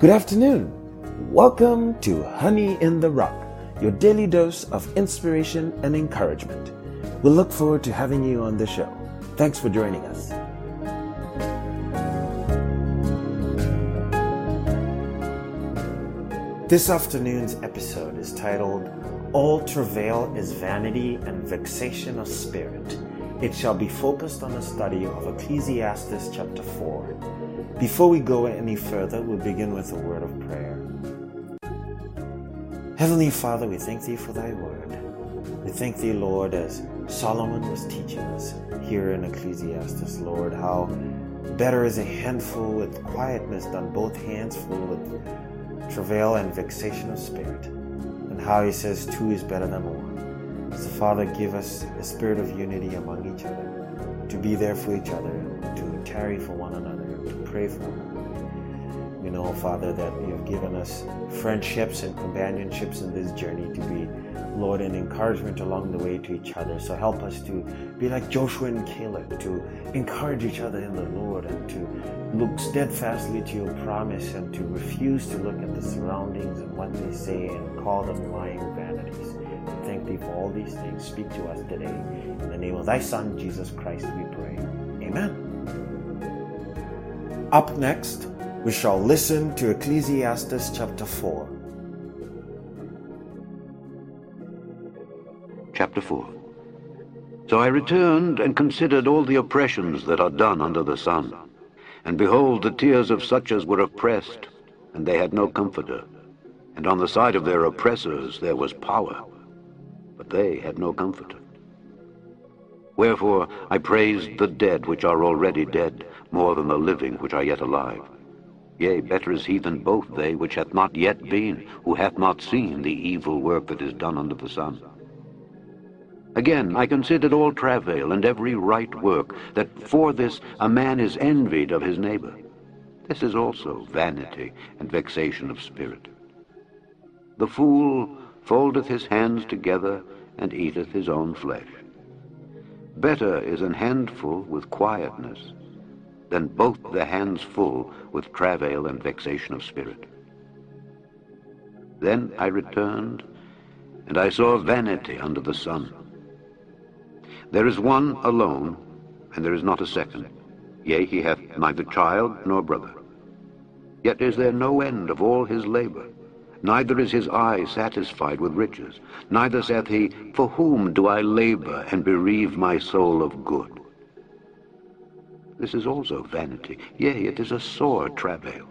Good afternoon. Welcome to Honey in the Rock, your daily dose of inspiration and encouragement. We look forward to having you on the show. Thanks for joining us. This afternoon's episode is titled All Travail is Vanity and Vexation of Spirit. It shall be focused on a study of Ecclesiastes chapter 4. Before we go any further, we'll begin with a word of prayer. Heavenly Father, we thank Thee for Thy word. We thank Thee, Lord, as Solomon was teaching us here in Ecclesiastes, Lord, how better is a handful with quietness than both hands full with travail and vexation of spirit, and how he says two is better than one. So, Father, give us a spirit of unity among each other, to be there for each other, to tarry for one another, pray for. We know, Father, that you have given us friendships and companionships in this journey to be, Lord, an encouragement along the way to each other. So help us to be like Joshua and Caleb, to encourage each other in the Lord and to look steadfastly to your promise and to refuse to look at the surroundings and what they say and call them lying vanities. Thank thee for all these things. Speak to us today. In the name of thy Son, Jesus Christ, we pray. Amen. Up next, we shall listen to Ecclesiastes chapter 4. Chapter 4 So I returned and considered all the oppressions that are done under the sun. And behold, the tears of such as were oppressed, and they had no comforter. And on the side of their oppressors there was power, but they had no comforter. Wherefore I praised the dead which are already dead, more than the living which are yet alive. Yea, better is he than both they which hath not yet been, who hath not seen the evil work that is done under the sun. Again, I considered all travail and every right work, that for this a man is envied of his neighbor. This is also vanity and vexation of spirit. The fool foldeth his hands together and eateth his own flesh. Better is an handful with quietness than both the hands full with travail and vexation of spirit. Then I returned, and I saw vanity under the sun. There is one alone, and there is not a second. Yea, he hath neither child nor brother. Yet is there no end of all his labor. Neither is his eye satisfied with riches. Neither saith he, For whom do I labor and bereave my soul of good? This is also vanity. Yea, it is a sore travail.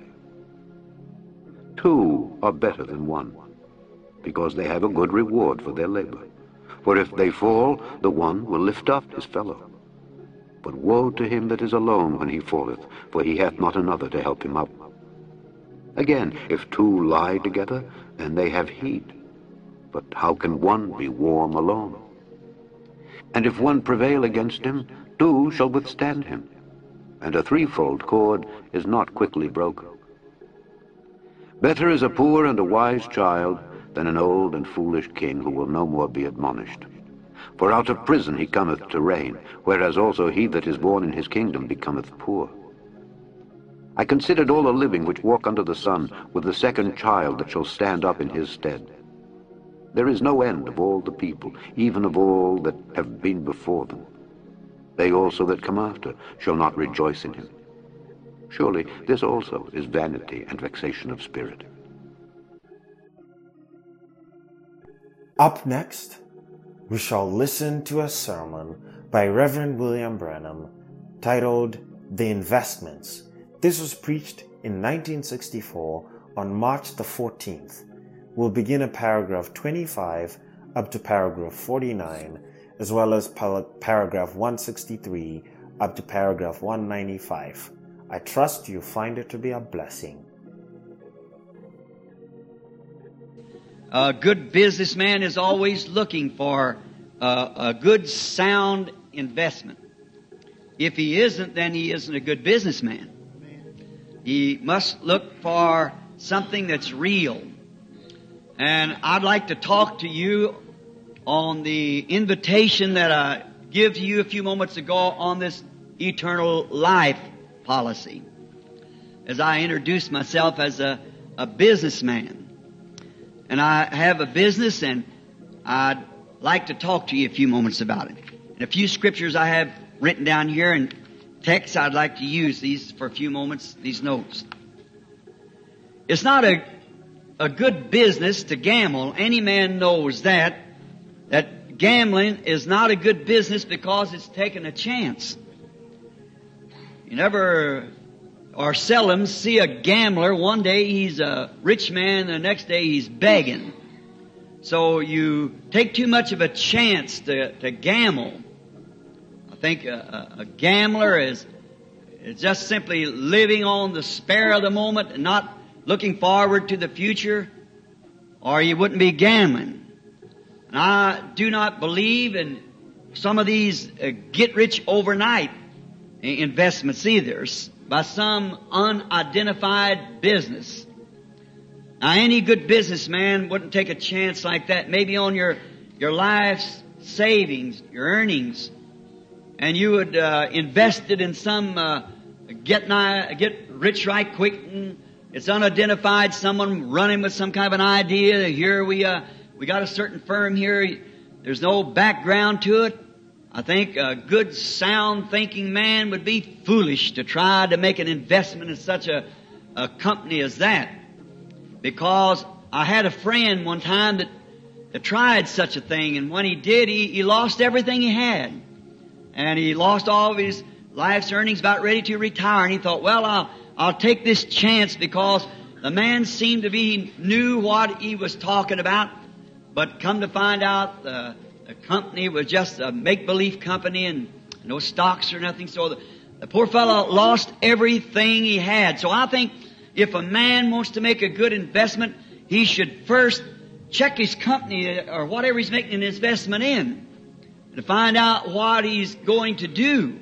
Two are better than one, because they have a good reward for their labor. For if they fall, the one will lift up his fellow. But woe to him that is alone when he falleth, for he hath not another to help him up. Again, if two lie together, then they have heat. But how can one be warm alone? And if one prevail against him, two shall withstand him. And a threefold cord is not quickly broken. Better is a poor and a wise child than an old and foolish king who will no more be admonished. For out of prison he cometh to reign, whereas also he that is born in his kingdom becometh poor. I considered all the living which walk under the sun, with the second child that shall stand up in his stead. There is no end of all the people, even of all that have been before them. They also that come after shall not rejoice in him. Surely this also is vanity and vexation of spirit. Up next, we shall listen to a sermon by Reverend William Branham titled The Investments. This was preached in 1964 on March the 14th. We'll begin at paragraph 25 up to paragraph 49, as well as paragraph 163 up to paragraph 195. I trust you find it to be a blessing. A good businessman is always looking for a, a good, sound investment. If he isn't, then he isn't a good businessman. He must look for something that's real. And I'd like to talk to you on the invitation that I give to you a few moments ago on this eternal life policy. As I introduced myself as a a businessman. And I have a business and I'd like to talk to you a few moments about it. And a few scriptures I have written down here and texts I'd like to use these for a few moments, these notes. It's not a, a good business to gamble. Any man knows that, that gambling is not a good business because it's taking a chance. You never or seldom see a gambler. One day he's a rich man, the next day he's begging. So you take too much of a chance to, to gamble. I think a, a, a gambler is, is just simply living on the spare of the moment and not looking forward to the future, or you wouldn't be gambling. And I do not believe in some of these uh, get rich overnight investments either by some unidentified business. Now, any good businessman wouldn't take a chance like that, maybe on your, your life's savings, your earnings, and you would uh, invest it in some uh, get, nigh, get rich right quick. And it's unidentified. Someone running with some kind of an idea. Here we uh, we got a certain firm here. There's no background to it. I think a good, sound thinking man would be foolish to try to make an investment in such a, a company as that. Because I had a friend one time that, that tried such a thing, and when he did, he, he lost everything he had. And he lost all of his life's earnings, about ready to retire, and he thought, well, I'll, I'll take this chance because the man seemed to be, knew what he was talking about, but come to find out, the, the company was just a make-believe company and no stocks or nothing. So the, the poor fellow lost everything he had. So I think if a man wants to make a good investment, he should first check his company or whatever he's making an investment in to find out what he's going to do.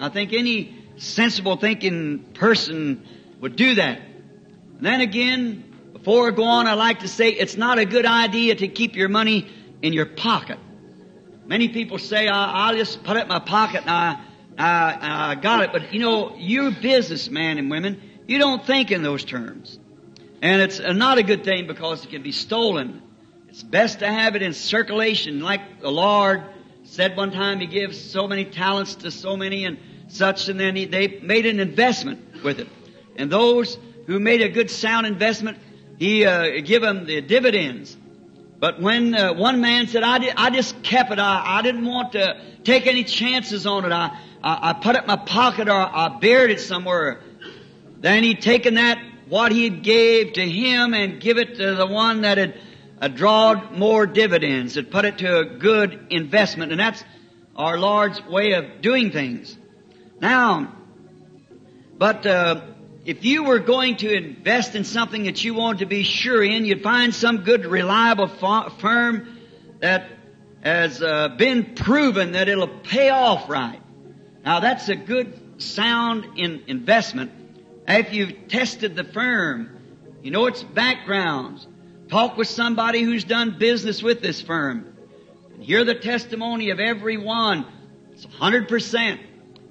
I think any sensible thinking person would do that. And then again, before I go on, I'd like to say it's not a good idea to keep your money in your pocket. Many people say, I, will just put it in my pocket and I, I, I got it. But you know, you businessmen and women, you don't think in those terms. And it's not a good thing because it can be stolen. It's best to have it in circulation like the Lord said one time he gives so many talents to so many and such and then he, they made an investment with it. And those who made a good sound investment, he uh, give them the dividends. But when uh, one man said, I, I just kept it, I, I didn't want to take any chances on it, I, I, I put it in my pocket or I buried it somewhere. Then he'd taken that, what he gave to him and give it to the one that had uh, drawed more dividends, had put it to a good investment. And that's our Lord's way of doing things. Now, but uh, if you were going to invest in something that you wanted to be sure in, you'd find some good, reliable firm that has uh, been proven that it'll pay off right. Now that's a good, sound in investment. If you've tested the firm, you know its backgrounds. Talk with somebody who's done business with this firm. And hear the testimony of everyone. It's 100%.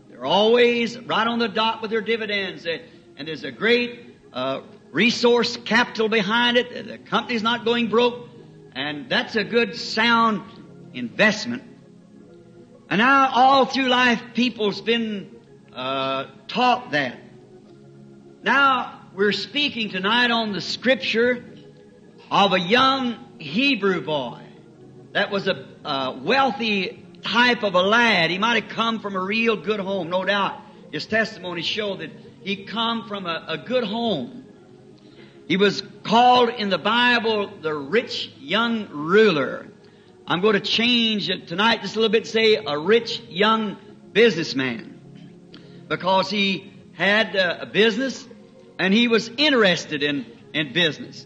They're always right on the dot with their dividends. They, and there's a great uh, resource capital behind it. The company's not going broke, and that's a good, sound investment. And now, all through life, people's been uh, taught that. Now, we're speaking tonight on the scripture of a young Hebrew boy that was a, a wealthy type of a lad. He might have come from a real good home, no doubt. His testimony showed that he come from a, a good home. He was called in the Bible the rich young ruler. I'm going to change it tonight just a little bit, say a rich young businessman. Because he had uh, a business and he was interested in, in business.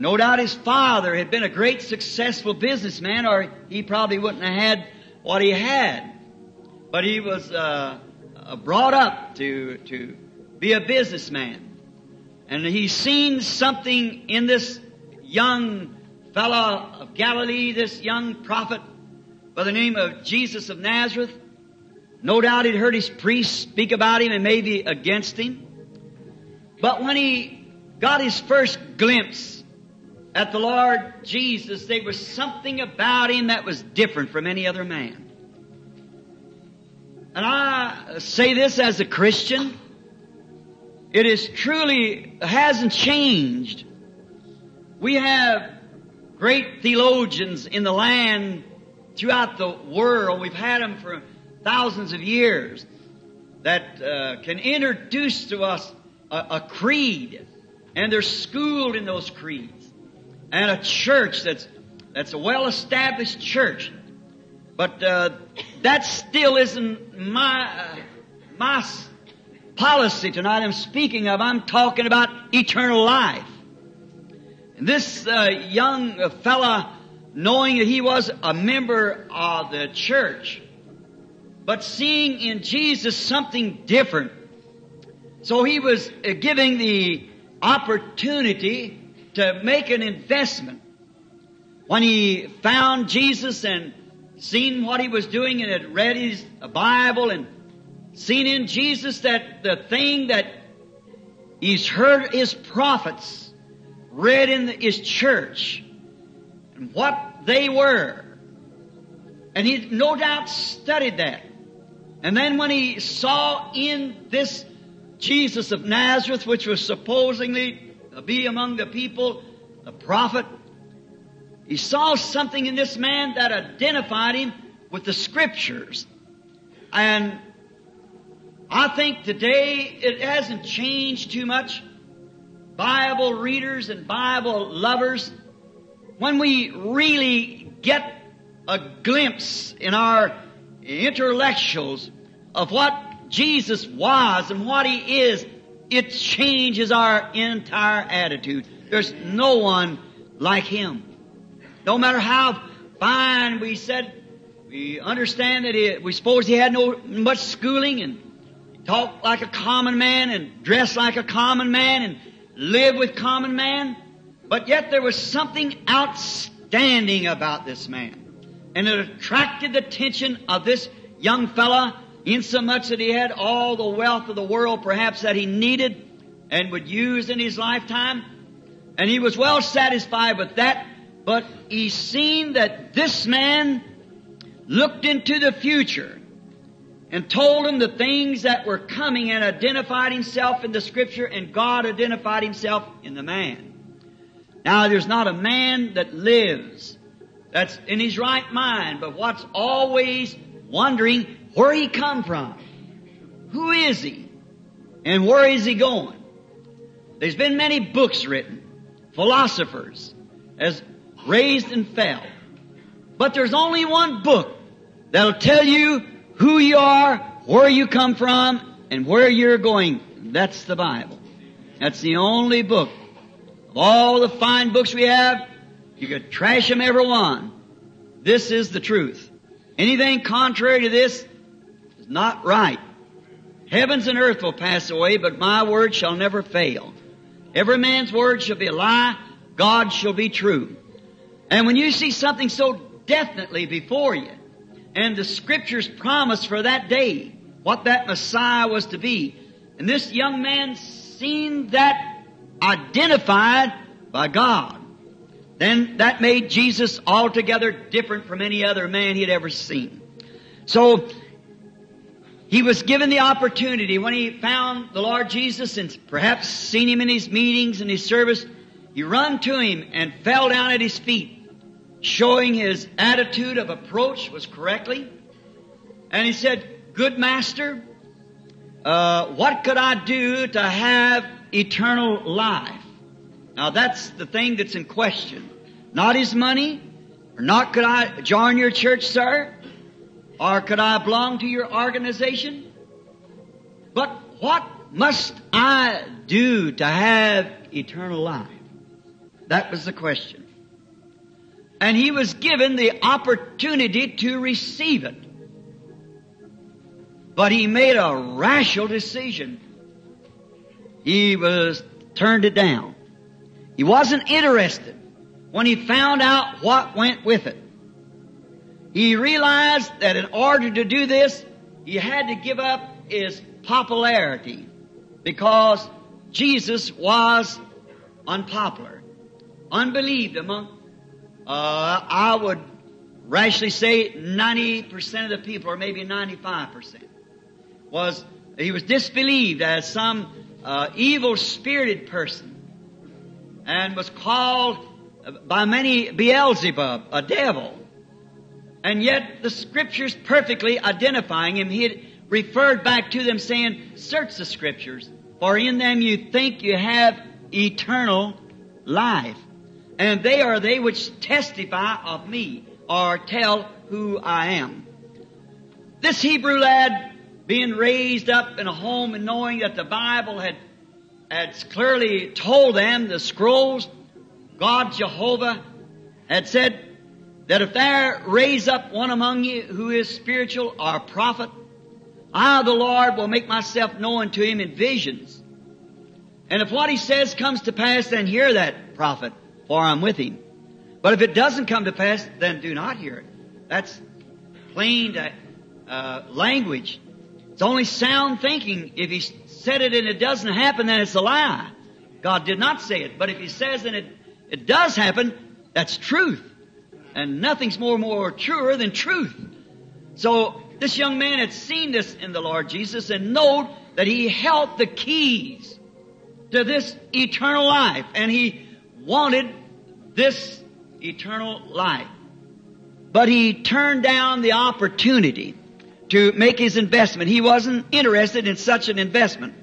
No doubt his father had been a great successful businessman or he probably wouldn't have had what he had. But he was uh, uh brought up to, to be a businessman. And he's seen something in this young fellow of Galilee, this young prophet by the name of Jesus of Nazareth. No doubt he'd heard his priests speak about him and maybe against him. But when he got his first glimpse at the Lord Jesus, there was something about him that was different from any other man. And I say this as a Christian. It is truly hasn't changed. We have great theologians in the land throughout the world. We've had them for thousands of years that uh, can introduce to us a, a creed, and they're schooled in those creeds, and a church that's that's a well-established church. But uh, that still isn't my uh, my policy tonight. I'm speaking of. I'm talking about eternal life. And this uh, young fella, knowing that he was a member of the church, but seeing in Jesus something different. So he was uh, giving the opportunity to make an investment. When he found Jesus and seen what he was doing and had read his Bible and seen in Jesus that the thing that he's heard his prophets read in the, his church and what they were. And he no doubt studied that. And then when he saw in this Jesus of Nazareth, which was supposedly to be among the people, the prophet, he saw something in this man that identified him with the scriptures. And I think today it hasn't changed too much. Bible readers and Bible lovers, when we really get a glimpse in our intellectuals of what Jesus was and what He is, it changes our entire attitude. There's no one like Him. No matter how fine we said, we understand that he, we suppose he had no much schooling and talked like a common man and dress like a common man and live with common man. But yet there was something outstanding about this man. And it attracted the attention of this young fella insomuch that he had all the wealth of the world perhaps that he needed and would use in his lifetime. And he was well satisfied with that, but he seen that this man looked into the future and told him the things that were coming and identified himself in the scripture and God identified himself in the man. Now there's not a man that lives that's in his right mind, but what's always wondering where he come from. Who is he? And where is he going? There's been many books written, philosophers, as raised and fell. But there's only one book that'll tell you who you are, where you come from, and where you're going. That's the Bible. That's the only book. Of all the fine books we have, you could trash them every one. This is the truth. Anything contrary to this is not right. Heavens and earth will pass away, but my word shall never fail. Every man's word shall be a lie, God shall be true. And when you see something so definitely before you, and the scriptures promise for that day what that Messiah was to be, and this young man seen that identified by God, then that made Jesus altogether different from any other man he had ever seen. So, he was given the opportunity. When he found the Lord Jesus and perhaps seen him in his meetings and his service, he run to him and fell down at his feet, showing his attitude of approach was correctly. And he said, Good master, uh, what could I do to have eternal life? Now that's the thing that's in question. Not his money, or not could I join your church, sir, or could I belong to your organization? But what must I do to have eternal life? That was the question. And he was given the opportunity to receive it. But he made a rational decision. He was turned it down. He wasn't interested when he found out what went with it. He realized that in order to do this, he had to give up his popularity because Jesus was unpopular, unbelieved among, uh, I would rashly say 90% of the people, or maybe 95%, was, he was disbelieved as some uh, evil spirited person and was called by many Beelzebub, a devil. And yet the scriptures perfectly identifying him, he referred back to them saying, search the scriptures, for in them you think you have eternal life. And they are they which testify of me, or tell who I am. This Hebrew lad, being raised up in a home and knowing that the Bible had, had clearly told them, the scrolls, God Jehovah had said that if there raise up one among you who is spiritual or a prophet, I, the Lord, will make myself known to him in visions. And if what he says comes to pass, then hear that prophet, for I'm with him. But if it doesn't come to pass, then do not hear it. That's plain uh, language. It's only sound thinking. If he said it and it doesn't happen, then it's a lie. God did not say it. But if he says and it, it does happen, that's truth. And nothing's more more truer than truth. So this young man had seen this in the Lord Jesus and known that he held the keys to this eternal life. And he wanted this eternal life. But he turned down the opportunity to make his investment. He wasn't interested in such an investment.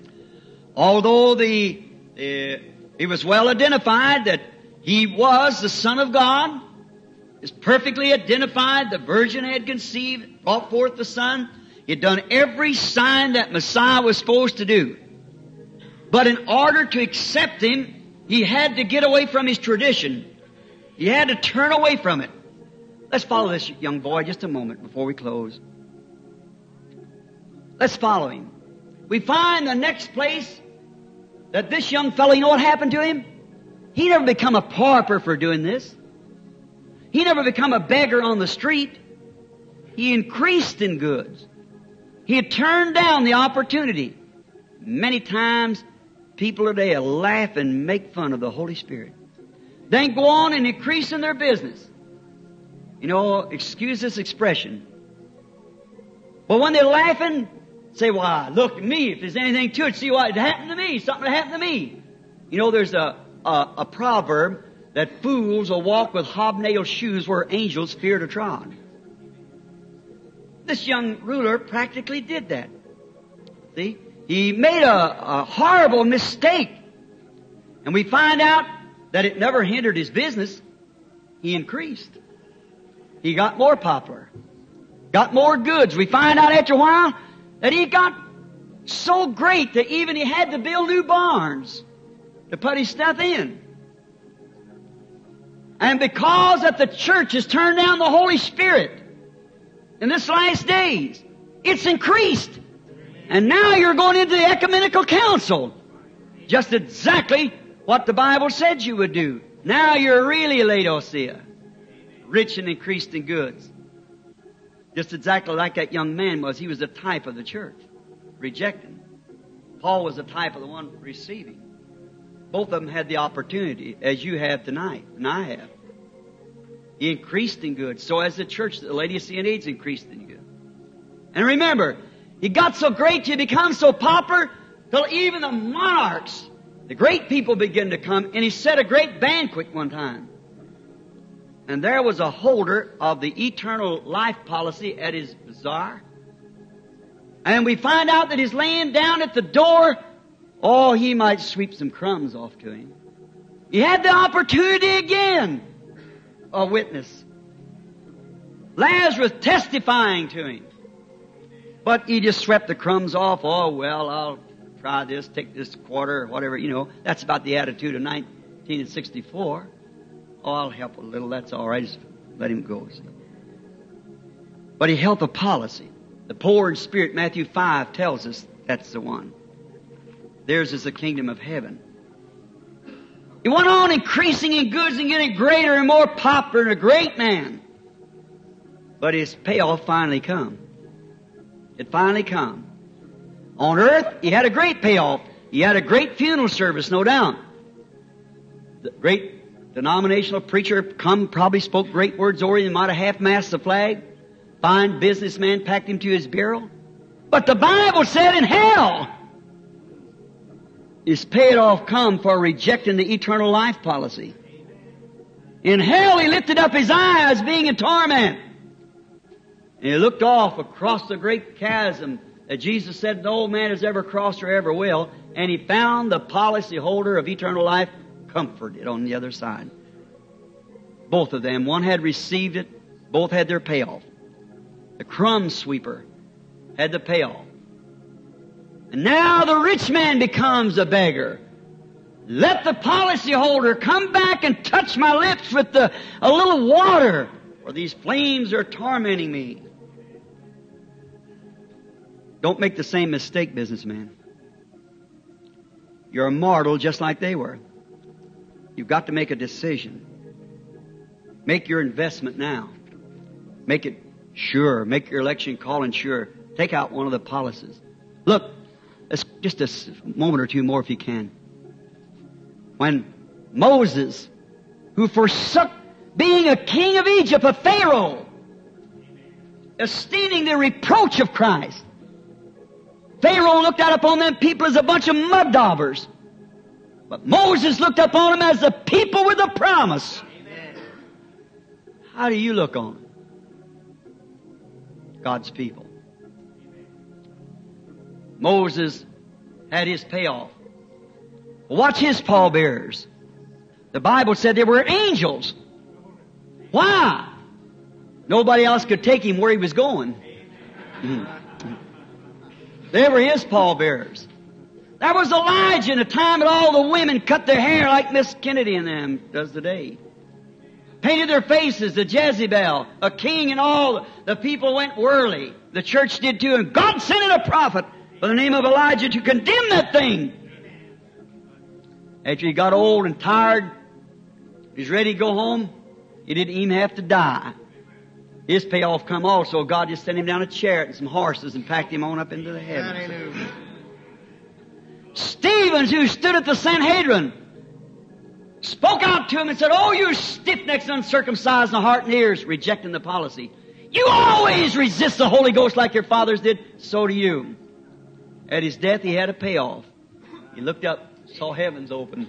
Although the, the was well identified that he was the Son of God, is perfectly identified. The virgin had conceived, brought forth the Son. He had done every sign that Messiah was supposed to do. But in order to accept him, he had to get away from his tradition. He had to turn away from it. Let's follow this young boy just a moment before we close. Let's follow him. We find the next place that this young fellow, you know what happened to him? He never become a pauper for doing this. He never become a beggar on the street. He increased in goods. He had turned down the opportunity. Many times people today laugh and make fun of the Holy Spirit. Then go on and increase in their business. You know, excuse this expression. But when they're laughing, say, why, look at me. If there's anything to it, see what happened to me. Something happened to me. You know, there's a, a, a proverb that fools will walk with hobnail shoes where angels fear to trod. This young ruler practically did that. See? He made a, a horrible mistake. And we find out that it never hindered his business. He increased. He got more popular. Got more goods. We find out after a while that he got so great that even he had to build new barns to put his stuff in. And because that the church has turned down the Holy Spirit in this last days, it's increased. And now you're going into the ecumenical council. Just exactly what the Bible said you would do. Now you're really Laodicea. Rich and increased in goods. Just exactly like that young man was. He was a type of the church. Rejecting. Paul was a type of the one receiving. Both of them had the opportunity, as you have tonight, and I have. He increased in good. So as the church, the Laodicean age increased in good. And remember, he got so great, he become so popular, till even the monarchs, the great people began to come, and he set a great banquet one time. And there was a holder of the eternal life policy at his bazaar. And we find out that he's laying down at the door Oh, he might sweep some crumbs off to him. He had the opportunity again. A witness. Lazarus testifying to him. But he just swept the crumbs off. Oh, well, I'll try this, take this quarter, or whatever, you know. That's about the attitude of 1964. Oh, I'll help a little. That's all right. Just let him go. See. But he held the policy. The poor in spirit, Matthew 5 tells us that's the one. Theirs is the kingdom of heaven. He went on increasing in goods and getting greater and more popular and a great man. But his payoff finally come. It finally come. On earth, he had a great payoff. He had a great funeral service, no doubt. the great denominational preacher come, probably spoke great words over him, might have half-mast the flag. Fine businessman packed him to his burial. But the Bible said in hell, is paid off come for rejecting the eternal life policy. In hell he lifted up his eyes being in torment. And he looked off across the great chasm that Jesus said no man has ever crossed or ever will, and he found the policy holder of eternal life comforted on the other side. Both of them, one had received it, both had their payoff. The crumb sweeper had the payoff. And now the rich man becomes a beggar. Let the policy holder come back and touch my lips with the, a little water, for these flames are tormenting me. Don't make the same mistake, businessman. You're a mortal just like they were. You've got to make a decision. Make your investment now. Make it sure. Make your election calling sure. Take out one of the policies. Look, just a moment or two more if you can. When Moses, who forsook being a king of Egypt, a Pharaoh, esteeming the reproach of Christ, Pharaoh looked out upon them people as a bunch of mud daubers. But Moses looked upon them as the people with a promise. How do you look on them? God's people. Moses had his payoff. Watch his pallbearers. The Bible said they were angels. Why? Nobody else could take him where he was going. Hmm. They were his pallbearers. There was Elijah in a time that all the women cut their hair like Miss Kennedy and them does today. Painted their faces, the Jezebel, a king and all the people went whirly. The church did too, and God sent in a prophet by the name of Elijah to condemn that thing. After he got old and tired, he's ready to go home, he didn't even have to die. His payoff come also. God just sent him down a chariot and some horses and packed him on up into the heavens. Stevens, who stood at the Sanhedrin, spoke out to him and said, Oh, you stiff-necked, uncircumcised in the heart and ears, rejecting the policy. You always resist the Holy Ghost like your fathers did, so do you. At his death, he had a payoff. He looked up, saw heavens open,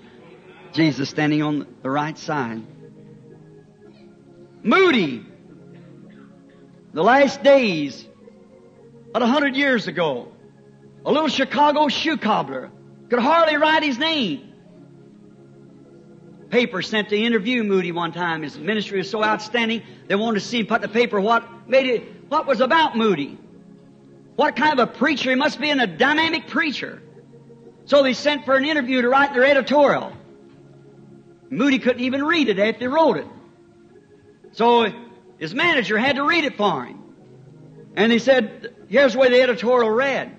Jesus standing on the right side. Moody, the last days, about a hundred years ago, a little Chicago shoe cobbler could hardly write his name. Paper sent to interview Moody one time. His ministry was so outstanding, they wanted to see him put in the paper what made it, what was about Moody. What kind of a preacher? He must be in a dynamic preacher. So they sent for an interview to write their editorial. Moody couldn't even read it after he wrote it. So his manager had to read it for him. And he said, here's way the editorial read.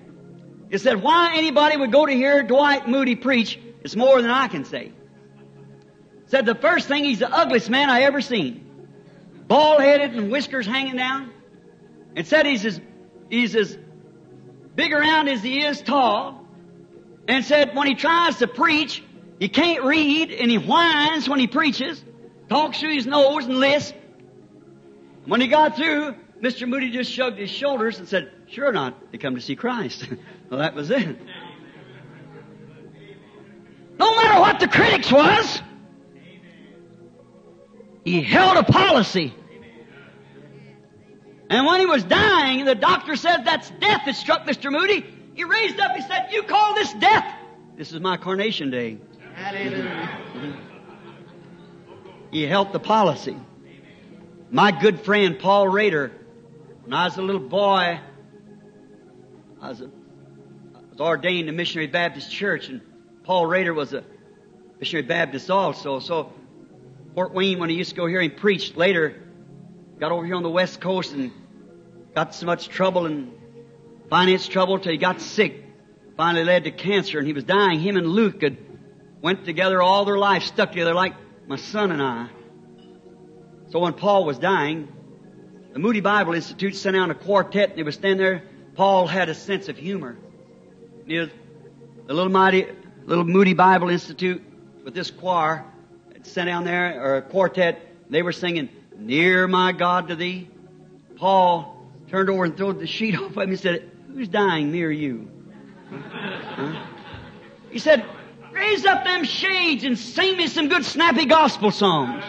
It said, why anybody would go to hear Dwight Moody preach is more than I can say. Said the first thing, he's the ugliest man I ever seen. Bald headed and whiskers hanging down. It said he's as, he's as big around as he is tall. And said when he tries to preach, he can't read and he whines when he preaches, talks through his nose and lisps. When he got through, Mr. Moody just shrugged his shoulders and said, Sure not, they come to see Christ. well, that was it. No matter what the critics was, he held a policy. And when he was dying, the doctor said that's death that struck Mr. Moody. He raised up, he said, You call this death? This is my coronation day. Hallelujah. he held the policy. My good friend Paul Rader, when I was a little boy, I was, a, I was ordained in Missionary Baptist Church, and Paul Rader was a Missionary Baptist also. So Fort Wayne, when he used to go here and preached, later got over here on the West Coast and got so much trouble and finance trouble till he got sick. Finally led to cancer, and he was dying. Him and Luke had went together all their life, stuck together like my son and I. So when Paul was dying, the Moody Bible Institute sent out a quartet and they were standing there. Paul had a sense of humor. Know, the little mighty, little Moody Bible Institute with this choir sat down there, or a quartet. They were singing, Near my God to thee. Paul turned over and threw the sheet off of him and said, Who's dying near you? Huh? He said, Raise up them shades and sing me some good snappy gospel songs.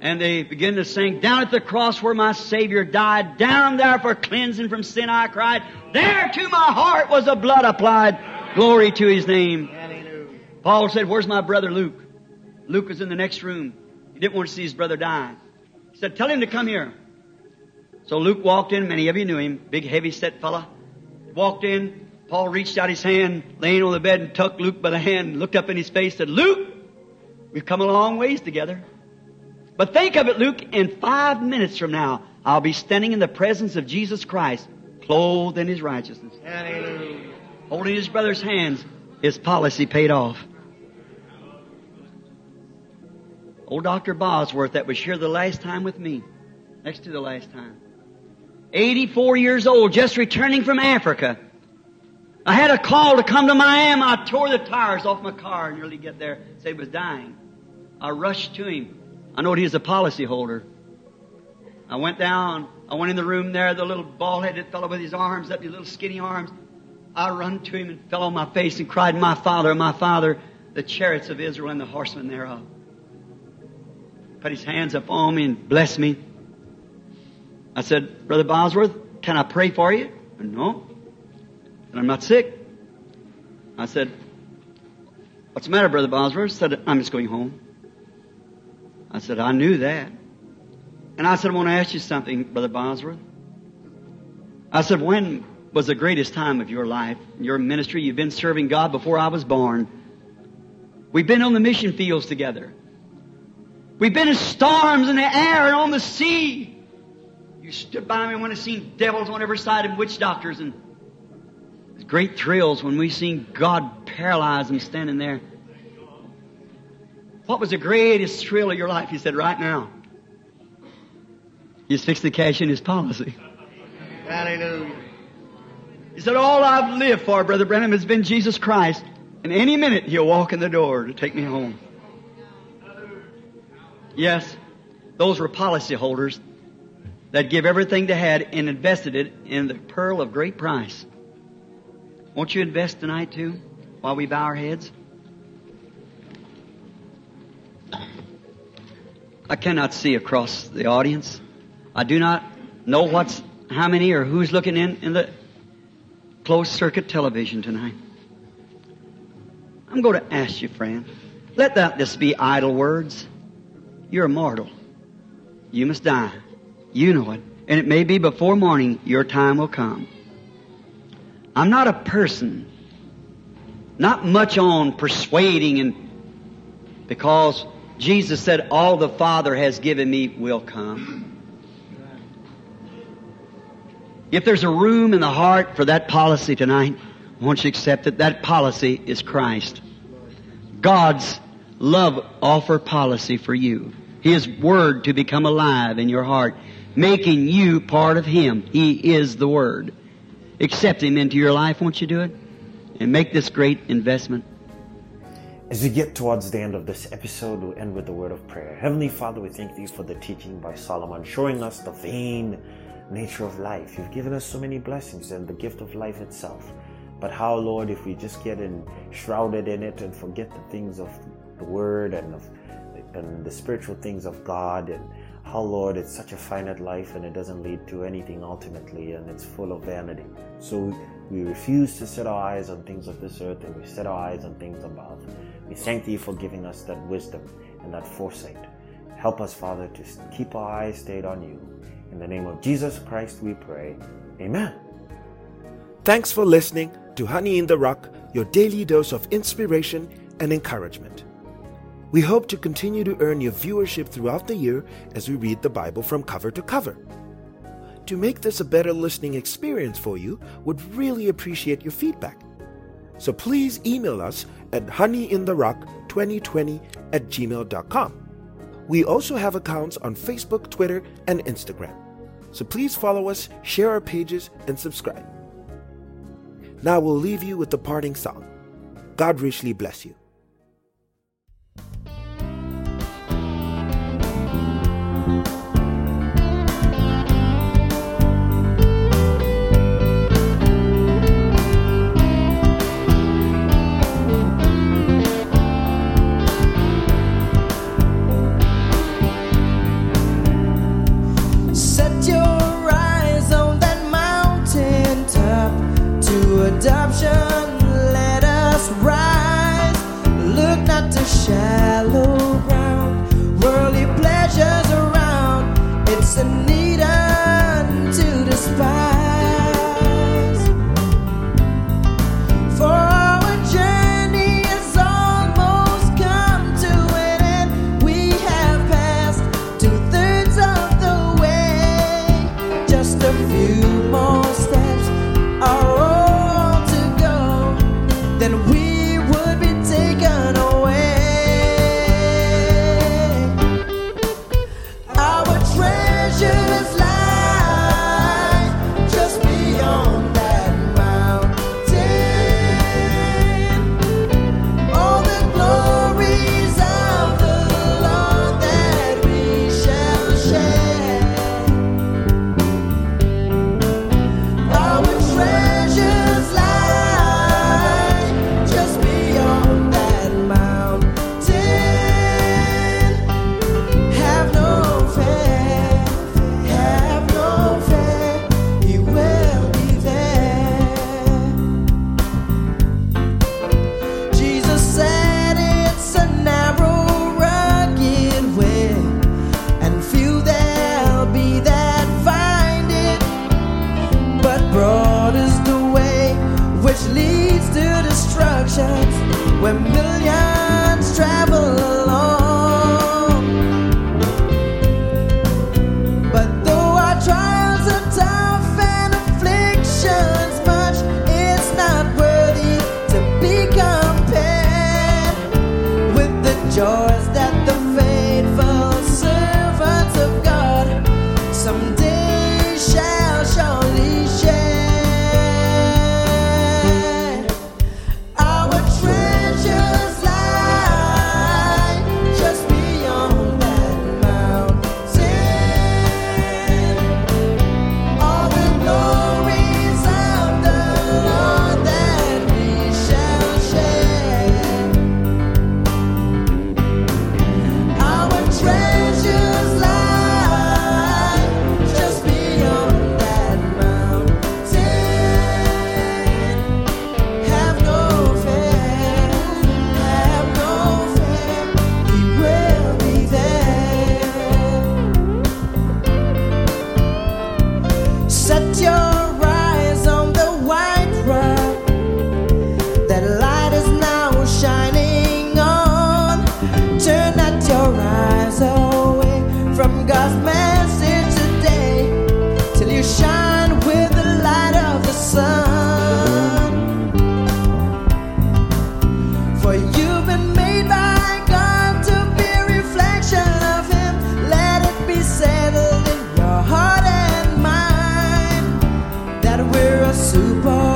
And they begin to sing, Down at the cross where my Savior died, down there for cleansing from sin I cried, there to my heart was the blood applied. Glory to His name. Paul said, Where's my brother Luke? Luke was in the next room. He didn't want to see his brother die. He said, Tell him to come here. So Luke walked in, many of you knew him, big heavy set fella. Walked in, Paul reached out his hand, laying on the bed and tucked Luke by the hand, looked up in his face, said, Luke, we've come a long ways together. But think of it, Luke, in five minutes from now, I'll be standing in the presence of Jesus Christ, clothed in his righteousness. Hallelujah. Holding his brother's hands, his policy paid off. Old Dr. Bosworth, that was here the last time with me, next to the last time. 84 years old, just returning from Africa. I had a call to come to Miami. I tore the tires off my car and nearly get there. Said he was dying. I rushed to him. I know he was a policy holder. I went down. I went in the room there. The little bald-headed fellow with his arms up, his little skinny arms. I run to him and fell on my face and cried, "My father, my father!" The chariots of Israel and the horsemen thereof. Put his hands up on me and blessed me. I said, "Brother Bosworth, can I pray for you?" No. And I'm not sick. I said, What's the matter, Brother Bosworth? said, I'm just going home. I said, I knew that. And I said, I want to ask you something, Brother Bosworth. I said, when was the greatest time of your life, your ministry? You've been serving God before I was born. We've been on the mission fields together. We've been in storms in the air and on the sea. You stood by me when I seen devils on every side and witch doctors and great thrills when we seen God paralyze them standing there. What was the greatest thrill of your life? He said, right now. He's fixed the cash in his policy. Hallelujah. He said, all I've lived for, Brother Branham, has been Jesus Christ. And any minute he'll walk in the door to take me home. Yes, those were policy holders that give everything they had and invested it in the pearl of great price. Won't you invest tonight too, while we bow our heads? I cannot see across the audience. I do not know what's how many or who's looking in in the closed circuit television tonight. I'm going to ask you, friend. Let that this be idle words. You're immortal. You must die. You know it. And it may be before morning your time will come. I'm not a person, not much on persuading and because Jesus said, All the Father has given me will come. If there's a room in the heart for that policy tonight, won't you accept it? That policy is Christ. God's love offer policy for you. His Word to become alive in your heart, making you part of Him. He is the Word. Accept Him into your life, won't you do it? And make this great investment. As we get towards the end of this episode, we'll end with a word of prayer. Heavenly Father, we thank thee for the teaching by Solomon, showing us the vain nature of life. You've given us so many blessings and the gift of life itself. But how, Lord, if we just get enshrouded in it and forget the things of the Word and of and the spiritual things of God and how, Lord, it's such a finite life and it doesn't lead to anything ultimately and it's full of vanity. So we refuse to set our eyes on things of this earth and we set our eyes on things above. We thank Thee for giving us that wisdom and that foresight. Help us, Father, to keep our eyes stayed on You. In the name of Jesus Christ we pray. Amen. Thanks for listening to Honey in the Rock, your daily dose of inspiration and encouragement. We hope to continue to earn your viewership throughout the year as we read the Bible from cover to cover. To make this a better listening experience for you, would really appreciate your feedback. So please email us at honeyintherock2020 at gmail.com. We also have accounts on Facebook, Twitter, and Instagram. So please follow us, share our pages, and subscribe. Now we'll leave you with the parting song. God richly bless you. super